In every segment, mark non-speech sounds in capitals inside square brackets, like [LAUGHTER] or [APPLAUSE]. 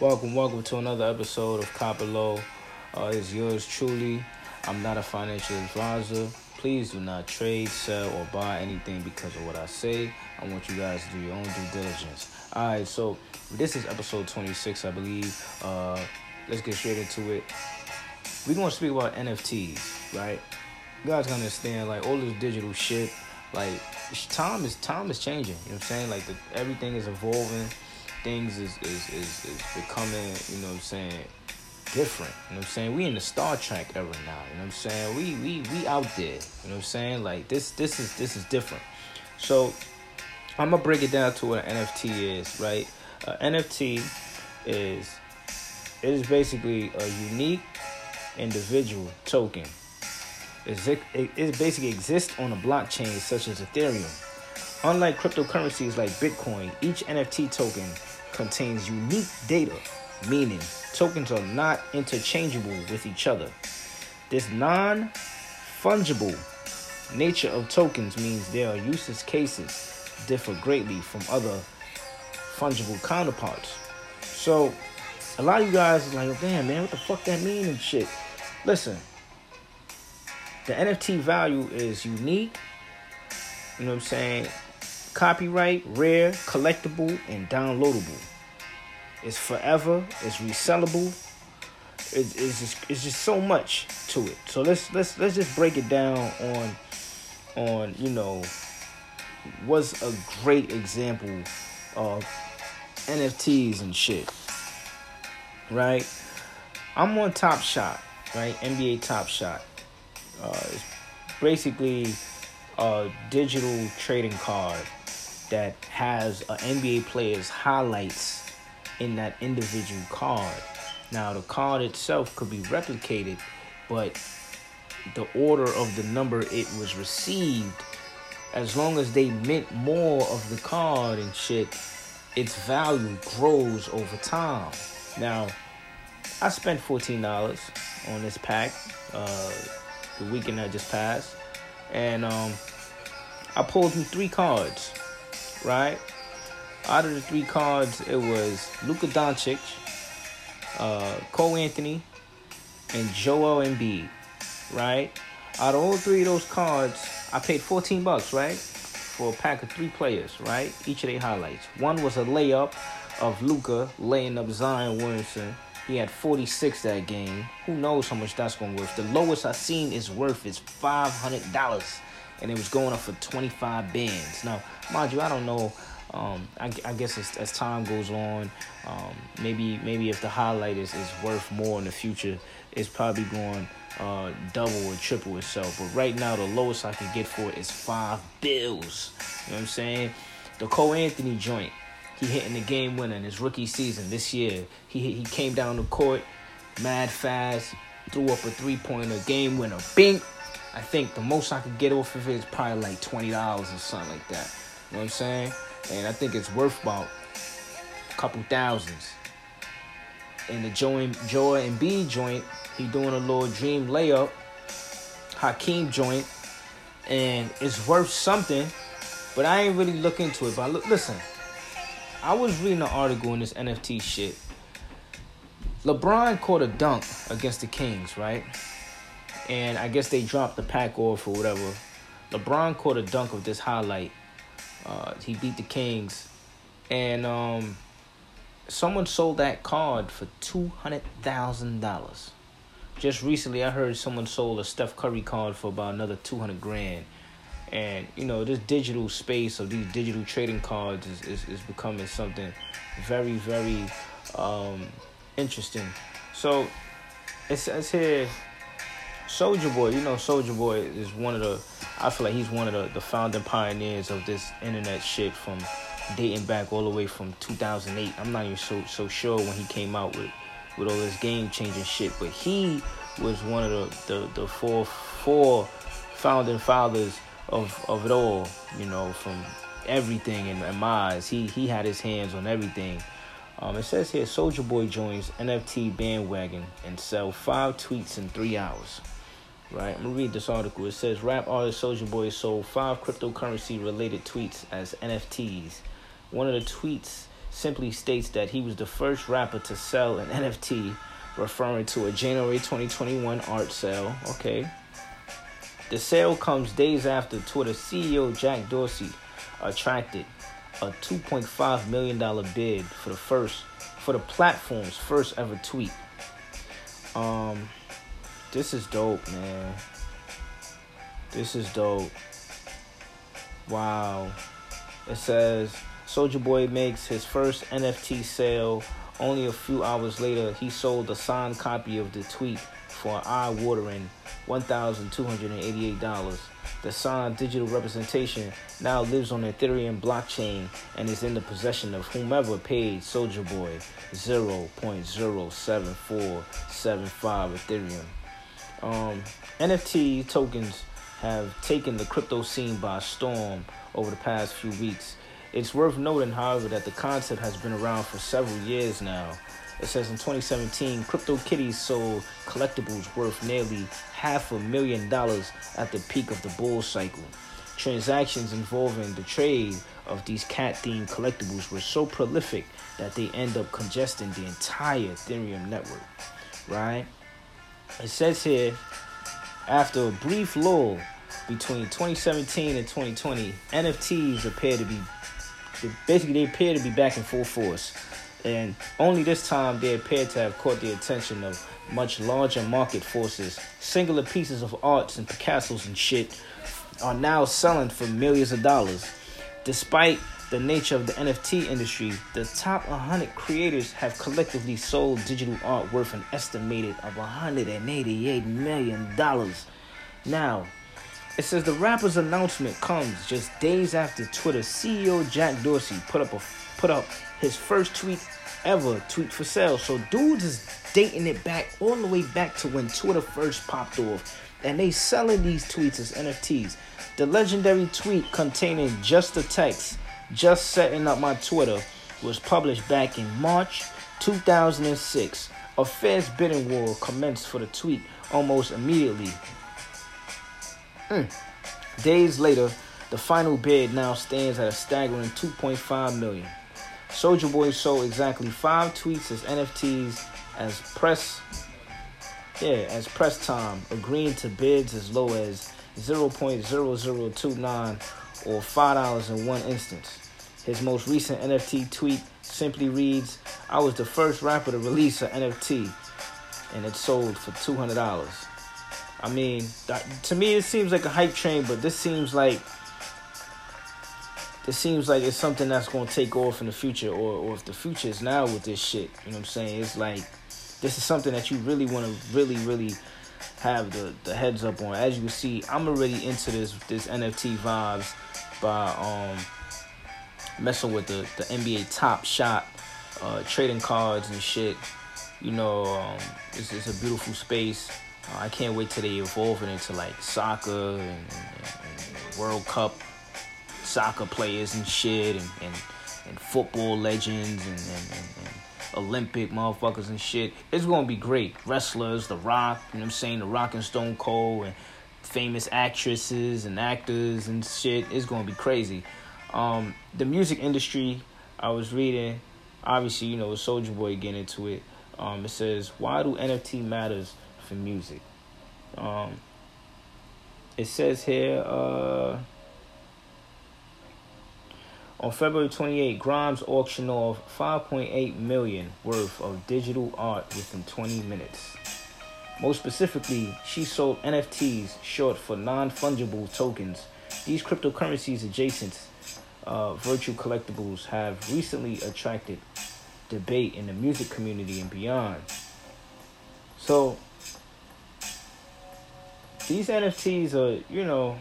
Welcome, welcome to another episode of Copper Low. Uh, it's yours truly. I'm not a financial advisor. Please do not trade, sell, or buy anything because of what I say. I want you guys to do your own due diligence. All right, so this is episode 26, I believe. Uh, let's get straight into it. We're gonna speak about NFTs, right? You guys gotta understand, like all this digital shit. Like time is time is changing. You know what I'm saying? Like the, everything is evolving things is, is, is, is becoming, you know what I'm saying, different. You know what I'm saying? We in the Star Trek era now, you know what I'm saying? We we we out there, you know what I'm saying? Like this this is this is different. So I'm gonna break it down to what an NFT is, right? Uh, NFT is it is basically a unique individual token. It's, it, it basically exists on a blockchain such as Ethereum. Unlike cryptocurrencies like Bitcoin, each NFT token contains unique data, meaning tokens are not interchangeable with each other. This non fungible nature of tokens means their usage cases differ greatly from other fungible counterparts. So, a lot of you guys are like, damn, man, what the fuck that mean and shit. Listen, the NFT value is unique. You know what I'm saying? Copyright, rare, collectible, and downloadable. It's forever. It's resellable. It's, it's just it's just so much to it. So let's let's let's just break it down on on you know what's a great example of NFTs and shit. Right? I'm on Top Shot, right? NBA Top Shot. Uh, it's basically a digital trading card that has an NBA player's highlights in that individual card. Now, the card itself could be replicated, but the order of the number it was received, as long as they mint more of the card and shit, its value grows over time. Now, I spent $14 on this pack uh, the weekend that just passed, and um, I pulled me three cards right? Out of the three cards, it was Luka Doncic, uh, Cole Anthony, and Joel Embiid, right? Out of all three of those cards, I paid 14 bucks, right? For a pack of three players, right? Each of their highlights. One was a layup of Luka laying up Zion Williamson. He had 46 that game. Who knows how much that's going to worth? The lowest I seen is worth is $500 and it was going up for 25 bands. Now, mind you, I don't know. Um, I, I, guess as, as, time goes on, um, maybe maybe if the highlight is, is worth more in the future, it's probably going uh, double or triple itself. But right now, the lowest I can get for it is five bills. You know what I'm saying? The Cole Anthony joint, he hitting the game winner in his rookie season this year. He he came down the court, mad fast, threw up a three pointer, game winner, bing, I think the most I could get off of it is probably like twenty dollars or something like that. You know what I'm saying? And I think it's worth about a couple thousands. And the Joe Joel Embiid joint, he doing a little dream layup, Hakeem joint, and it's worth something. But I ain't really look into it. But look, listen, I was reading an article in this NFT shit. LeBron caught a dunk against the Kings, right? And I guess they dropped the pack off or whatever. LeBron caught a dunk of this highlight. Uh, he beat the Kings, and um, someone sold that card for two hundred thousand dollars. Just recently, I heard someone sold a Steph Curry card for about another two hundred grand. And you know, this digital space of these digital trading cards is, is, is becoming something very, very um, interesting. So it says here Soulja Boy, you know, Soulja Boy is one of the. I feel like he's one of the, the founding pioneers of this internet shit from dating back all the way from 2008. I'm not even so so sure when he came out with with all this game changing shit, but he was one of the the, the four four founding fathers of of it all. You know, from everything in, my eyes, he he had his hands on everything. Um, it says here, Soulja Boy joins NFT bandwagon and sell five tweets in three hours. Right, I'm gonna read this article. It says rap artist Soulja Boy sold five cryptocurrency related tweets as NFTs. One of the tweets simply states that he was the first rapper to sell an [LAUGHS] NFT, referring to a January 2021 art sale. Okay. The sale comes days after Twitter CEO Jack Dorsey attracted a 2.5 million dollar bid for the first for the platform's first ever tweet. Um, this is dope, man. This is dope. Wow. It says Soulja Boy makes his first NFT sale. Only a few hours later, he sold a signed copy of the tweet for eye-watering $1,288. The signed digital representation now lives on the Ethereum blockchain and is in the possession of whomever paid Soulja Boy 0.07475 Ethereum. Um, NFT tokens have taken the crypto scene by storm over the past few weeks. It's worth noting, however, that the concept has been around for several years now. It says in 2017, CryptoKitties sold collectibles worth nearly half a million dollars at the peak of the bull cycle. Transactions involving the trade of these cat themed collectibles were so prolific that they end up congesting the entire Ethereum network. Right? It says here after a brief lull between 2017 and 2020, NFTs appear to be basically they appear to be back in full force. And only this time they appear to have caught the attention of much larger market forces. Singular pieces of arts and Picasso's and shit are now selling for millions of dollars. Despite the nature of the NFT industry, the top 100 creators have collectively sold digital art worth an estimated of 188 million dollars. Now, it says the rapper's announcement comes just days after Twitter CEO Jack Dorsey put up a put up his first tweet ever tweet for sale. So dudes is dating it back all the way back to when Twitter first popped off. And they selling these tweets as NFTs. The legendary tweet containing just the text, just setting up my Twitter, was published back in March 2006. A fierce bidding war commenced for the tweet almost immediately. Mm. Days later, the final bid now stands at a staggering 2.5 million. Soulja Boy sold exactly five tweets as NFTs as press, yeah, as press time, agreeing to bids as low as 0.0029 or five dollars in one instance. His most recent NFT tweet simply reads, "I was the first rapper to release an NFT, and it sold for two hundred dollars." I mean, that, to me, it seems like a hype train, but this seems like it seems like it's something that's going to take off in the future, or, or if the future is now with this shit, you know what I'm saying? It's like this is something that you really want to really, really have the, the heads up on. As you can see, I'm already into this this NFT vibes by um messing with the, the NBA Top Shot, uh, trading cards and shit. You know, um, it's, it's a beautiful space. Uh, I can't wait till they evolve it into like soccer and, and, and World Cup soccer players and shit and, and, and football legends and, Olympic motherfuckers and shit. It's gonna be great. Wrestlers, The Rock, you know what I'm saying? The Rock and Stone Cold and famous actresses and actors and shit. It's gonna be crazy. Um, the music industry, I was reading, obviously, you know, Soulja Boy getting into it. Um, it says, why do NFT matters for music? Um, it says here, uh, on February 28, Grimes auctioned off 5.8 million worth of digital art within 20 minutes. Most specifically, she sold NFTs short for non-fungible tokens. These cryptocurrencies adjacent uh, virtual collectibles have recently attracted debate in the music community and beyond. So these NFTs are, you know,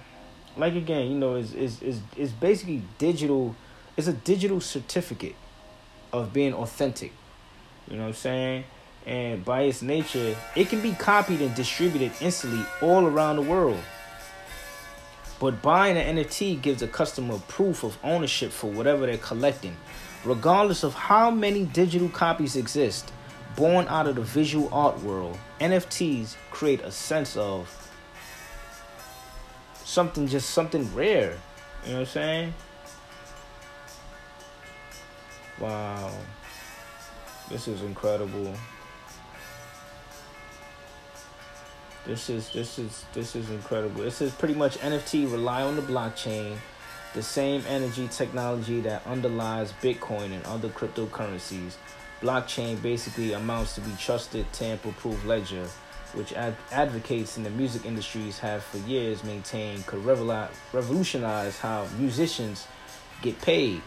like again, you know, is is is is basically digital it's a digital certificate of being authentic. You know what I'm saying? And by its nature, it can be copied and distributed instantly all around the world. But buying an NFT gives a customer proof of ownership for whatever they're collecting, regardless of how many digital copies exist. Born out of the visual art world, NFTs create a sense of something just something rare. You know what I'm saying? Wow. This is incredible. This is this is this is incredible. This is pretty much NFT rely on the blockchain, the same energy technology that underlies Bitcoin and other cryptocurrencies. Blockchain basically amounts to be trusted tamper-proof ledger, which ad- advocates in the music industries have for years maintained could revolutionize how musicians get paid.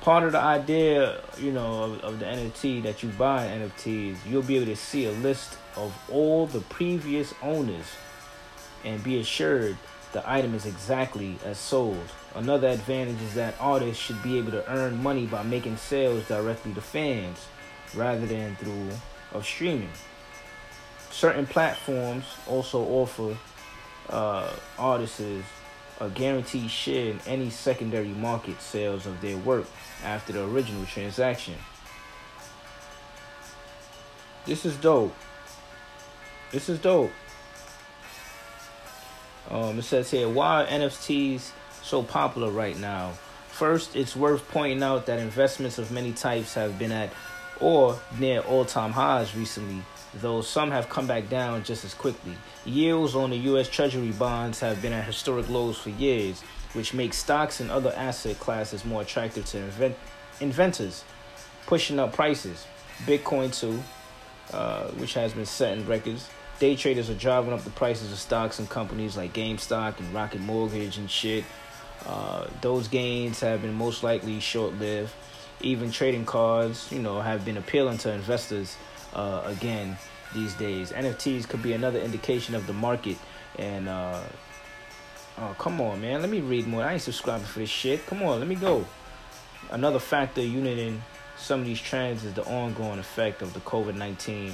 Part of the idea, you know, of, of the NFT that you buy NFTs, you'll be able to see a list of all the previous owners and be assured the item is exactly as sold. Another advantage is that artists should be able to earn money by making sales directly to fans rather than through of streaming. Certain platforms also offer uh, artists a guaranteed share in any secondary market sales of their work after the original transaction. This is dope. This is dope. Um, it says here, why are NFTs so popular right now? First, it's worth pointing out that investments of many types have been at or near all time highs recently, though some have come back down just as quickly. Yields on the U.S. Treasury bonds have been at historic lows for years, which makes stocks and other asset classes more attractive to invent- inventors, pushing up prices. Bitcoin, too, uh, which has been setting records, day traders are driving up the prices of stocks and companies like GameStop and Rocket Mortgage and shit. Uh, those gains have been most likely short lived. Even trading cards, you know, have been appealing to investors uh, again these days. NFTs could be another indication of the market. And, uh, oh, come on, man. Let me read more. I ain't subscribing for this shit. Come on, let me go. Another factor uniting some of these trends is the ongoing effect of the COVID 19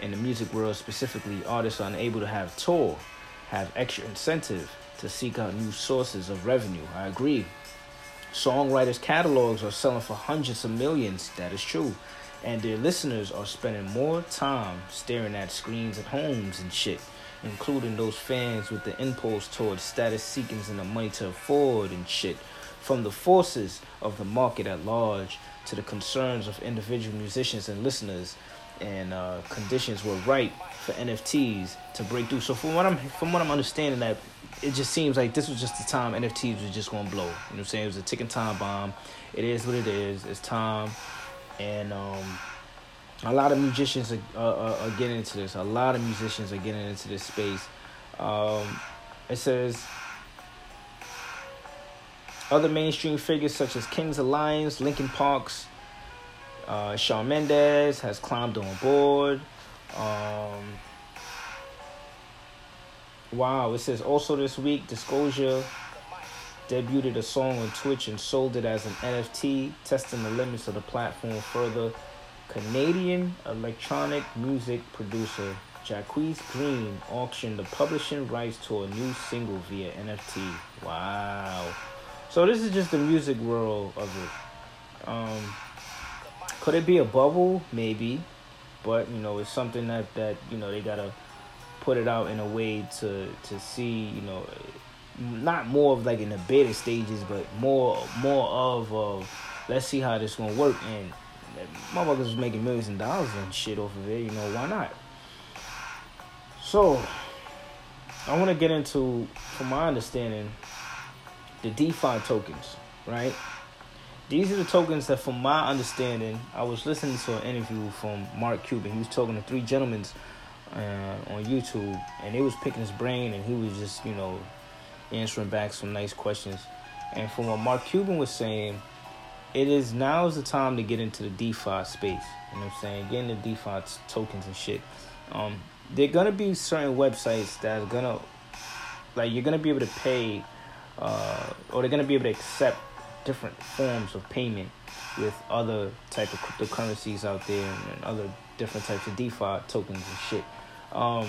in the music world specifically, artists are unable to have tour, have extra incentive to seek out new sources of revenue. I agree. Songwriters' catalogs are selling for hundreds of millions. That is true. And their listeners are spending more time staring at screens at homes and shit, including those fans with the impulse towards status seekings and the money to afford and shit. From the forces of the market at large to the concerns of individual musicians and listeners, and uh, conditions were right for NFTs to break through. So from what I'm from what I'm understanding, that it just seems like this was just the time NFTs was just gonna blow. You know what I'm saying? It was a ticking time bomb. It is what it is. It's time, and um, a lot of musicians are, are, are, getting into this. A lot of musicians are getting into this space. Um, it says other mainstream figures such as Kings of Leon, Linkin Park's uh, Shawn Mendes has climbed on board. Um, wow, it says also this week, Disclosure debuted a song on Twitch and sold it as an NFT, testing the limits of the platform further. Canadian electronic music producer Jacques Greene auctioned the publishing rights to a new single via NFT. Wow. So this is just the music world of it. Um, could it be a bubble? Maybe, but you know, it's something that that you know they gotta put it out in a way to to see you know, not more of like in the beta stages, but more more of uh, let's see how this gonna work. And motherfuckers is making millions of dollars and shit off of it. You know why not? So I want to get into, from my understanding, the DeFi tokens, right? These are the tokens that, from my understanding, I was listening to an interview from Mark Cuban. He was talking to three gentlemen uh, on YouTube, and they was picking his brain, and he was just, you know, answering back some nice questions. And from what Mark Cuban was saying, it is now is the time to get into the DeFi space. You know what I'm saying? Getting the DeFi tokens and shit. Um, there are gonna be certain websites that are gonna, like, you're gonna be able to pay, uh, or they're gonna be able to accept different forms of payment with other type of cryptocurrencies out there and, other different types of DeFi tokens and shit. Um,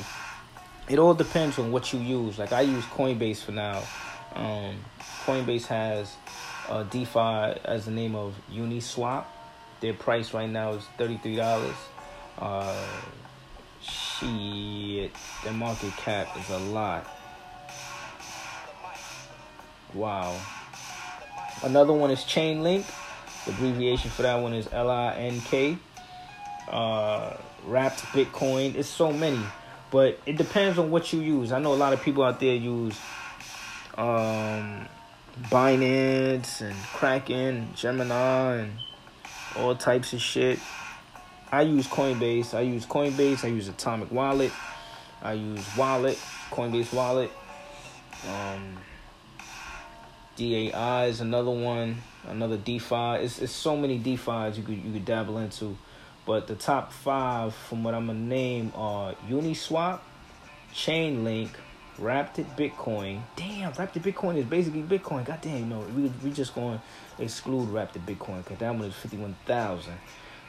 it all depends on what you use. Like I use Coinbase for now. Um, Coinbase has uh, DeFi as the name of Uniswap. Their price right now is thirty three dollars. Uh, shit, their market cap is a lot. Wow. Another one is Chainlink. The abbreviation for that one is L I N K. Uh, wrapped Bitcoin. It's so many, but it depends on what you use. I know a lot of people out there use um, Binance and Kraken, Gemini, and all types of shit. I use Coinbase. I use Coinbase. I use Atomic Wallet. I use Wallet, Coinbase Wallet. Um, DAI is another one, another DeFi. It's, it's so many DeFi's you could you could dabble into, but the top five from what I'm gonna name are Uniswap, Chainlink, Wrapped Bitcoin. Damn, Wrapped Bitcoin is basically Bitcoin. God damn, know, we we just going to exclude Wrapped Bitcoin because that one is fifty one thousand.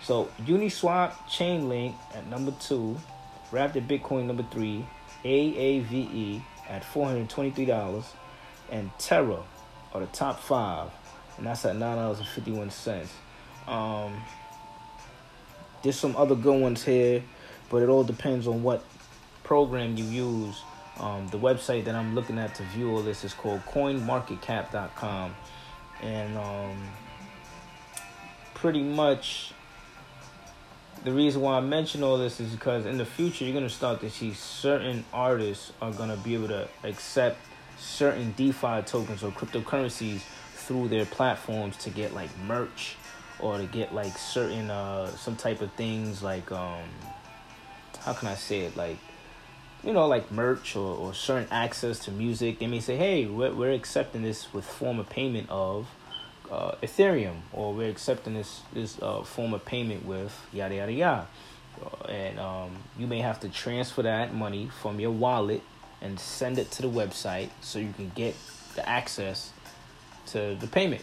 So Uniswap, Chainlink at number two, Wrapped Bitcoin number three, AAVE at four hundred twenty three dollars, and Terra are the top five, and that's at nine dollars and fifty one cents. Um, there's some other good ones here, but it all depends on what program you use. Um, the website that I'm looking at to view all this is called CoinMarketCap.com, and um, pretty much the reason why I mention all this is because in the future you're gonna start to see certain artists are gonna be able to accept certain DeFi tokens or cryptocurrencies through their platforms to get like merch or to get like certain uh some type of things like um how can I say it? Like you know like merch or, or certain access to music they may say hey we're, we're accepting this with form of payment of uh, Ethereum or we're accepting this this uh, form of payment with yada yada yada uh, and um, you may have to transfer that money from your wallet and send it to the website so you can get the access to the payment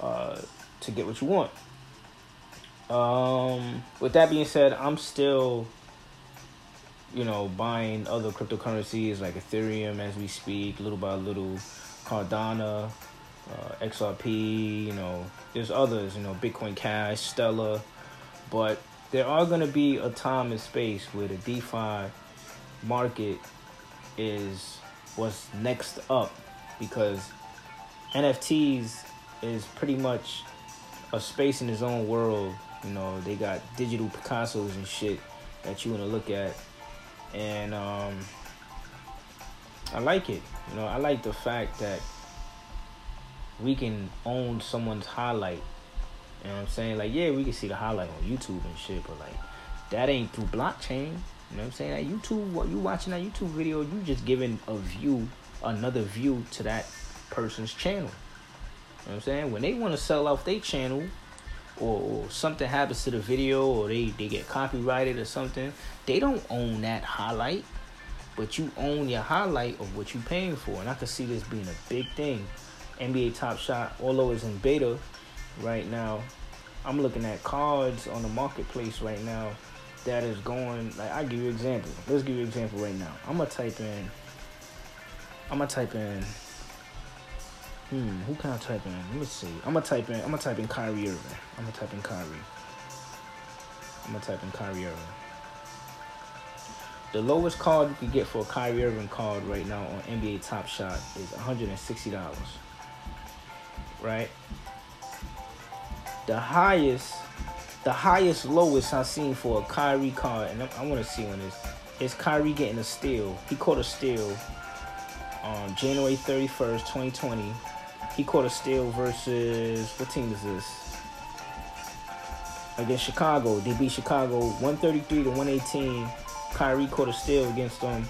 uh, to get what you want. Um, with that being said, I'm still, you know, buying other cryptocurrencies like Ethereum as we speak, little by little, Cardano, uh, XRP, you know, there's others, you know, Bitcoin Cash, Stellar, but there are going to be a time and space where the DeFi market is what's next up because NFTs is pretty much a space in its own world. You know, they got digital Picassos and shit that you want to look at, and um, I like it. You know, I like the fact that we can own someone's highlight. You know what I'm saying? Like, yeah, we can see the highlight on YouTube and shit, but like, that ain't through blockchain. You know what I'm saying? That YouTube, what you watching that YouTube video, you just giving a view, another view to that person's channel. You know what I'm saying? When they want to sell off their channel, or, or, something happens to the video, or they, they get copyrighted or something, they don't own that highlight, but you own your highlight of what you're paying for. And I can see this being a big thing. NBA Top Shot, although it's in beta right now, I'm looking at cards on the marketplace right now that is going like I give you an example. Let's give you an example right now. I'm gonna type in I'm gonna type in Hmm, who can I type in? Let me see. I'm gonna type in I'm gonna type in Kyrie Irving. I'm gonna type in Kyrie. I'm gonna type in Kyrie Irving. The lowest card you can get for a Kyrie Irving card right now on NBA Top Shot is $160. Right? The highest the highest lowest I've seen for a Kyrie card, and I, want to see on this, is Kyrie getting a steal. He caught a steal on January 31st, 2020. He caught a steal versus, what team is this? Against Chicago. They beat Chicago 133 to 118. Kyrie caught a steal against them.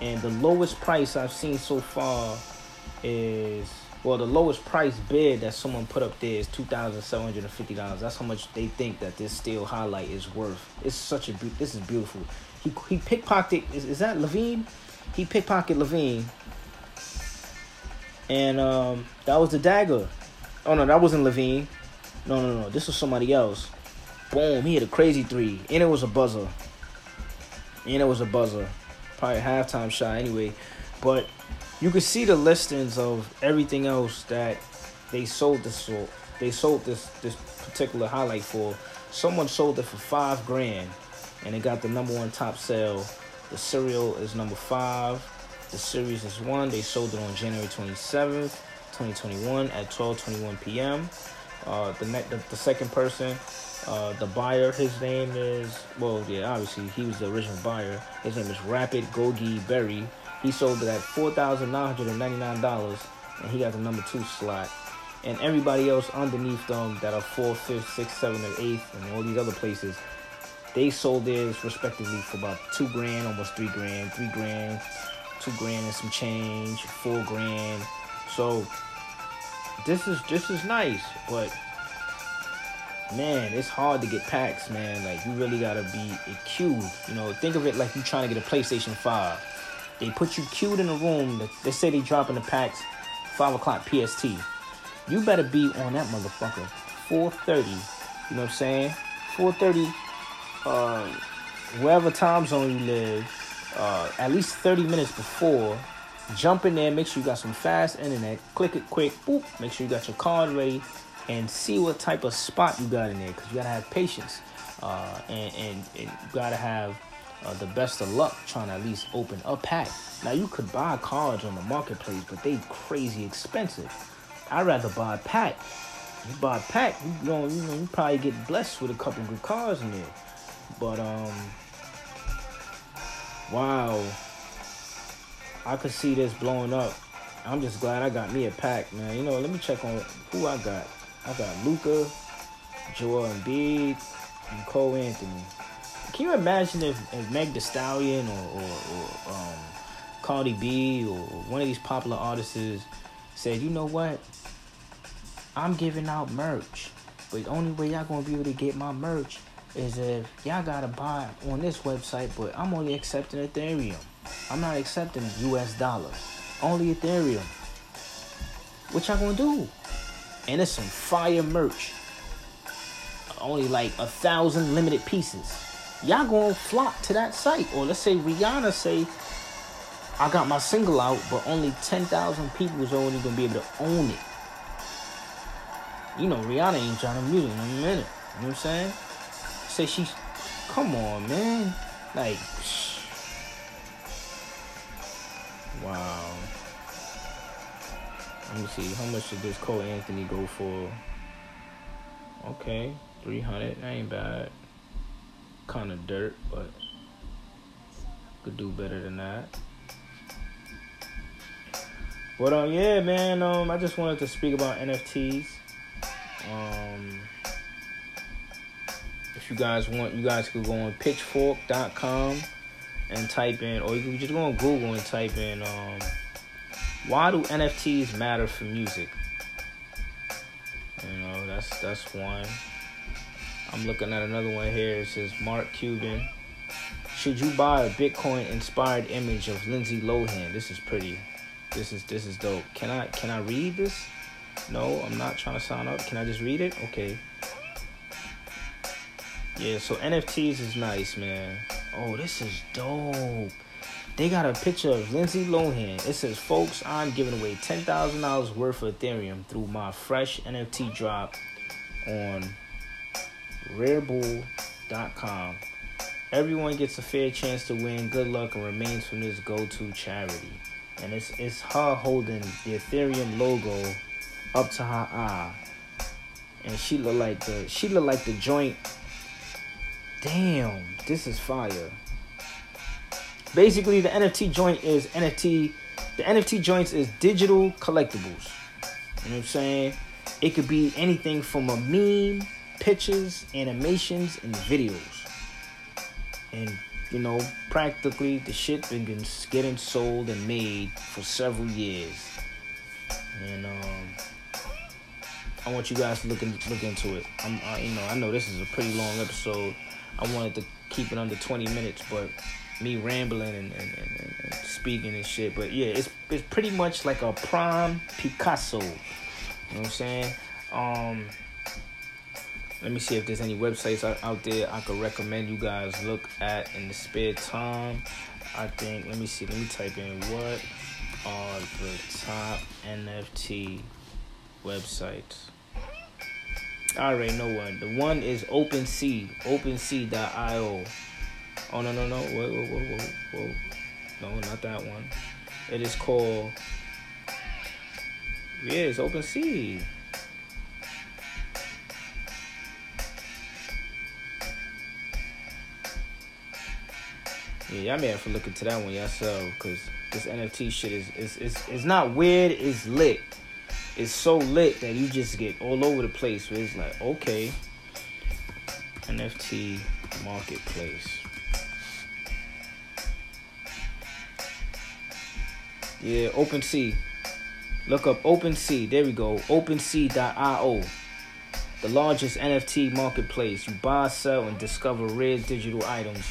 And the lowest price I've seen so far is well, the lowest price bid that someone put up there is two thousand seven hundred and fifty dollars. That's how much they think that this steal highlight is worth. It's such a this is beautiful. He he pickpocketed. Is, is that LaVine? He pickpocketed LaVine, and um, that was the dagger. Oh no, that wasn't LaVine. No, no, no. This was somebody else. Boom! He hit a crazy three, and it was a buzzer. And it was a buzzer. Probably a halftime shot anyway, but you can see the listings of everything else that they sold this for. They sold this this particular highlight for. Someone sold it for five grand, and it got the number one top sale. The serial is number five. The series is one. They sold it on January 27th, 2021 at 12:21 p.m. Uh, the, ne- the the second person, uh, the buyer, his name is well, yeah, obviously he was the original buyer. His name is Rapid Gogi Berry. He sold it at four thousand nine hundred and ninety nine dollars, and he got the number two slot. And everybody else underneath them that are fourth, fifth, sixth, seventh, and eighth, and all these other places, they sold theirs respectively for about two grand, almost three grand, three grand, two grand and some change, four grand. So this is this is nice, but man, it's hard to get packs, man. Like you really gotta be queued. You know, think of it like you trying to get a PlayStation 5. They put you queued in a room. They say they dropping the packs five o'clock PST. You better be on that motherfucker 4:30. You know what I'm saying? 4:30. Uh, wherever time zone you live, uh, at least 30 minutes before. Jump in there. Make sure you got some fast internet. Click it quick. Boop. Make sure you got your card ready and see what type of spot you got in there because you gotta have patience uh, and, and, and, you gotta have uh, the best of luck trying to at least open a pack. Now you could buy cards on the marketplace, but they crazy expensive. I'd rather buy a pack. You buy a pack, you know, you know, you probably get blessed with a couple good cards in there. But um, wow, I could see this blowing up. I'm just glad I got me a pack, man. You know, let me check on who I got. I got Luka, Joel Embiid, and Cole Anthony. Can you imagine if, if Meg Thee Stallion or, or, or um, Cardi B or one of these popular artists said, you know what? I'm giving out merch, but the only way y'all gonna be able to get my merch is if y'all gotta buy on this website, but I'm only accepting Ethereum. I'm not accepting US dollars. Only Ethereum. What y'all gonna do? And it's some fire merch. Only like a thousand limited pieces. Y'all gonna flock to that site. Or let's say Rihanna say, I got my single out, but only 10,000 people is only gonna be able to own it. You know, Rihanna ain't trying to music in a minute. You know what I'm saying? Say she's, come on, man. Like, wow. Let me see. How much did this Cole Anthony go for? Okay, 300. That ain't bad. Kind of dirt, but could do better than that. But um, yeah, man. Um, I just wanted to speak about NFTs. Um, you guys want, you guys could go on Pitchfork.com and type in, or you can just go on Google and type in. Um, why do NFTs matter for music? You know, that's that's one. I'm looking at another one here. It says Mark Cuban. Should you buy a Bitcoin inspired image of Lindsay Lohan? This is pretty. This is this is dope. Can I can I read this? No, I'm not trying to sign up. Can I just read it? Okay. Yeah, so NFTs is nice, man. Oh, this is dope. They got a picture of Lindsay Lohan. It says, folks, I'm giving away $10,000 worth of Ethereum through my fresh NFT drop on rarible.com. Everyone gets a fair chance to win. Good luck and remains from this go-to charity. And it's it's her holding the Ethereum logo up to her eye. And she look like the she look like the joint. Damn, this is fire basically the NFT joint is NFT. The NFT joints is digital collectibles. You know what I'm saying? It could be anything from a meme, pictures, animations, and videos. And you know, practically the shit been getting sold and made for several years. And um, I want you guys to look in, look into it. I'm, I, you know, I know this is a pretty long episode. I wanted to keep it under 20 minutes, but me rambling and, and, and, and, speaking and shit. But yeah, it's it's pretty much like a prime Picasso. You know what I'm saying? Um, let me see if there's any websites out, out there I could recommend you guys look at in the spare time. I think let me see. Let me type in what are the top NFT websites. I already know one. The one is OpenSea, OpenSea.io. Oh no no no! Whoa whoa whoa whoa whoa! No, not that one. It is called. Yeah, it's OpenSea. Yeah, y'all may have to look into that one yourself, cause this NFT shit is is is, is not weird. It's lit. It's so lit that you just get all over the place. Where it's like, okay, NFT marketplace. Yeah, OpenSea. Look up OpenSea. There we go. OpenSea.io. The largest NFT marketplace. You buy, sell, and discover rare digital items.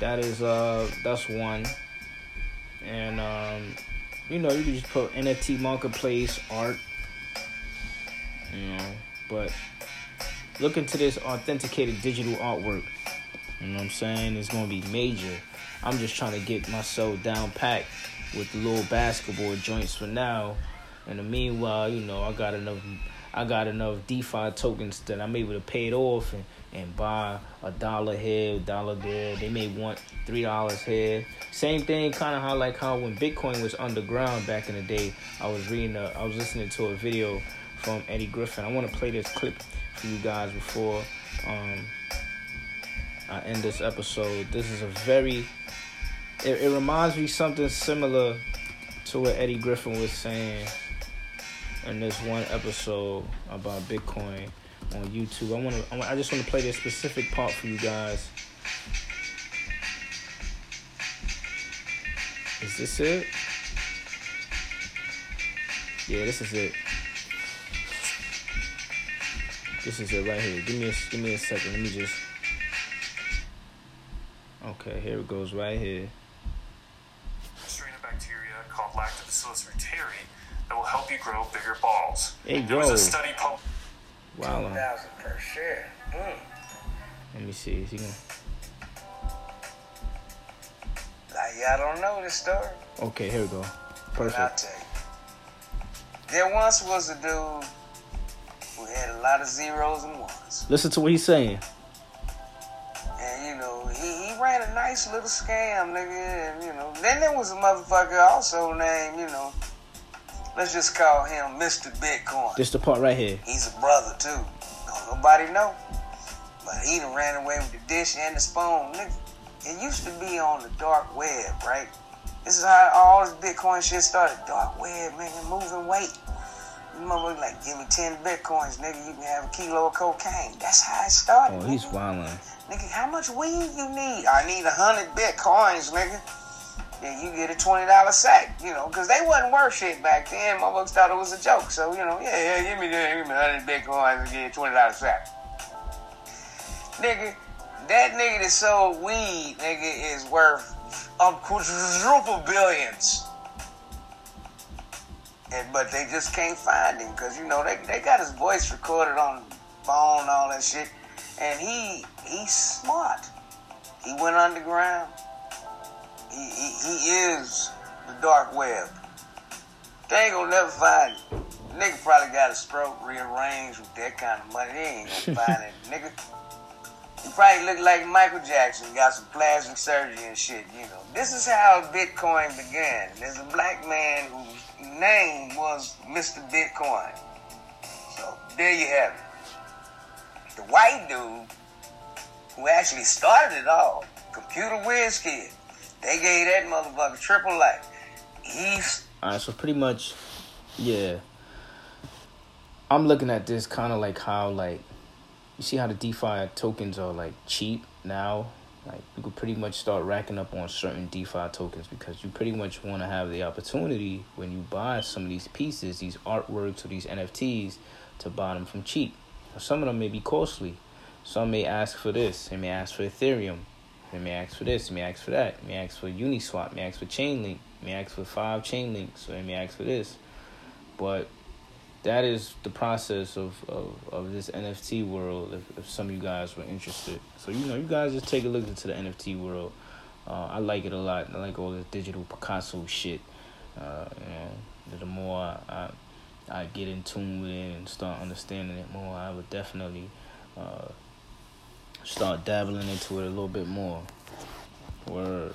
That is uh that's one. And um you know, you can just put NFT marketplace art. You know, but look into this authenticated digital artwork. You know what I'm saying? It's gonna be major. I'm just trying to get myself down packed with the little basketball joints for now. In the meanwhile, you know, I got enough I got enough DeFi tokens that I'm able to pay it off and, and buy a dollar here, a dollar there. They may want three dollars here. Same thing, kind of how like how when Bitcoin was underground back in the day. I was reading, a, I was listening to a video from Eddie Griffin. I want to play this clip for you guys before um, I end this episode. This is a very, it, it reminds me something similar to what Eddie Griffin was saying in this one episode about Bitcoin on YouTube. I want to. I just want to play this specific part for you guys. Is this it? Yeah, this is it. This is it right here. Give me a give me a second. Let me just. Okay, here it goes right here. strain of bacteria called Lactobacillus reuteri that will help you grow bigger balls. Hey, there was a study published. Wow. Two thousand per share. Mm. Let me see. Is he gonna? Like y'all don't know this story, Okay, here we go. Perfect. tell you. There once was a dude who had a lot of zeros and ones, Listen to what he's saying. and you know he, he ran a nice little scam, nigga. And you know, then there was a motherfucker also named, you know, let's just call him Mr. Bitcoin. This the part right here. He's a brother too. Don't nobody know. But he done ran away with the dish and the spoon. Nigga, it used to be on the dark web, right? This is how all this Bitcoin shit started. Dark web, man, moving weight. You motherfucker like, give me 10 Bitcoins, nigga, you can have a kilo of cocaine. That's how it started. Oh, he's nigga. wildin'. Nigga, how much weed you need? I need a hundred bitcoins, nigga. Then you get a twenty dollar sack, you know, because they wasn't worth shit back then. Motherfuckers thought it was a joke. So you know, yeah, yeah, give me give me hundred bitcoins and get a twenty dollar sack. Nigga, that nigga that sold weed, nigga, is worth a quadruple billions. And but they just can't find him because you know they they got his voice recorded on phone, and all that shit, and he he's smart. He went underground. He he, he is the dark web. They ain't gonna never find him. Nigga probably got a stroke rearranged with that kind of money. They ain't gonna [LAUGHS] find it, nigga. He probably look like Michael Jackson, got some plastic surgery and shit, you know. This is how Bitcoin began. There's a black man whose name was Mr. Bitcoin. So there you have it. The white dude who actually started it all, Computer Whiz Kid, they gave that motherfucker triple life. He's Alright, so pretty much, yeah. I'm looking at this kind of like how like you see how the DeFi tokens are like cheap now. Like you could pretty much start racking up on certain DeFi tokens because you pretty much want to have the opportunity when you buy some of these pieces, these artworks or these NFTs, to buy them from cheap. Some of them may be costly. Some may ask for this. They may ask for Ethereum. They may ask for this. They may ask for that. They may ask for Uniswap. They may ask for Chainlink. They may ask for five Chainlinks. So they may ask for this. But that is the process of, of, of this NFT world. If, if some of you guys were interested, so you know, you guys just take a look into the NFT world. Uh, I like it a lot. I like all this digital Picasso shit. Uh, you know, the more I, I I get in tune with it and start understanding it more, I would definitely uh, start dabbling into it a little bit more. Word.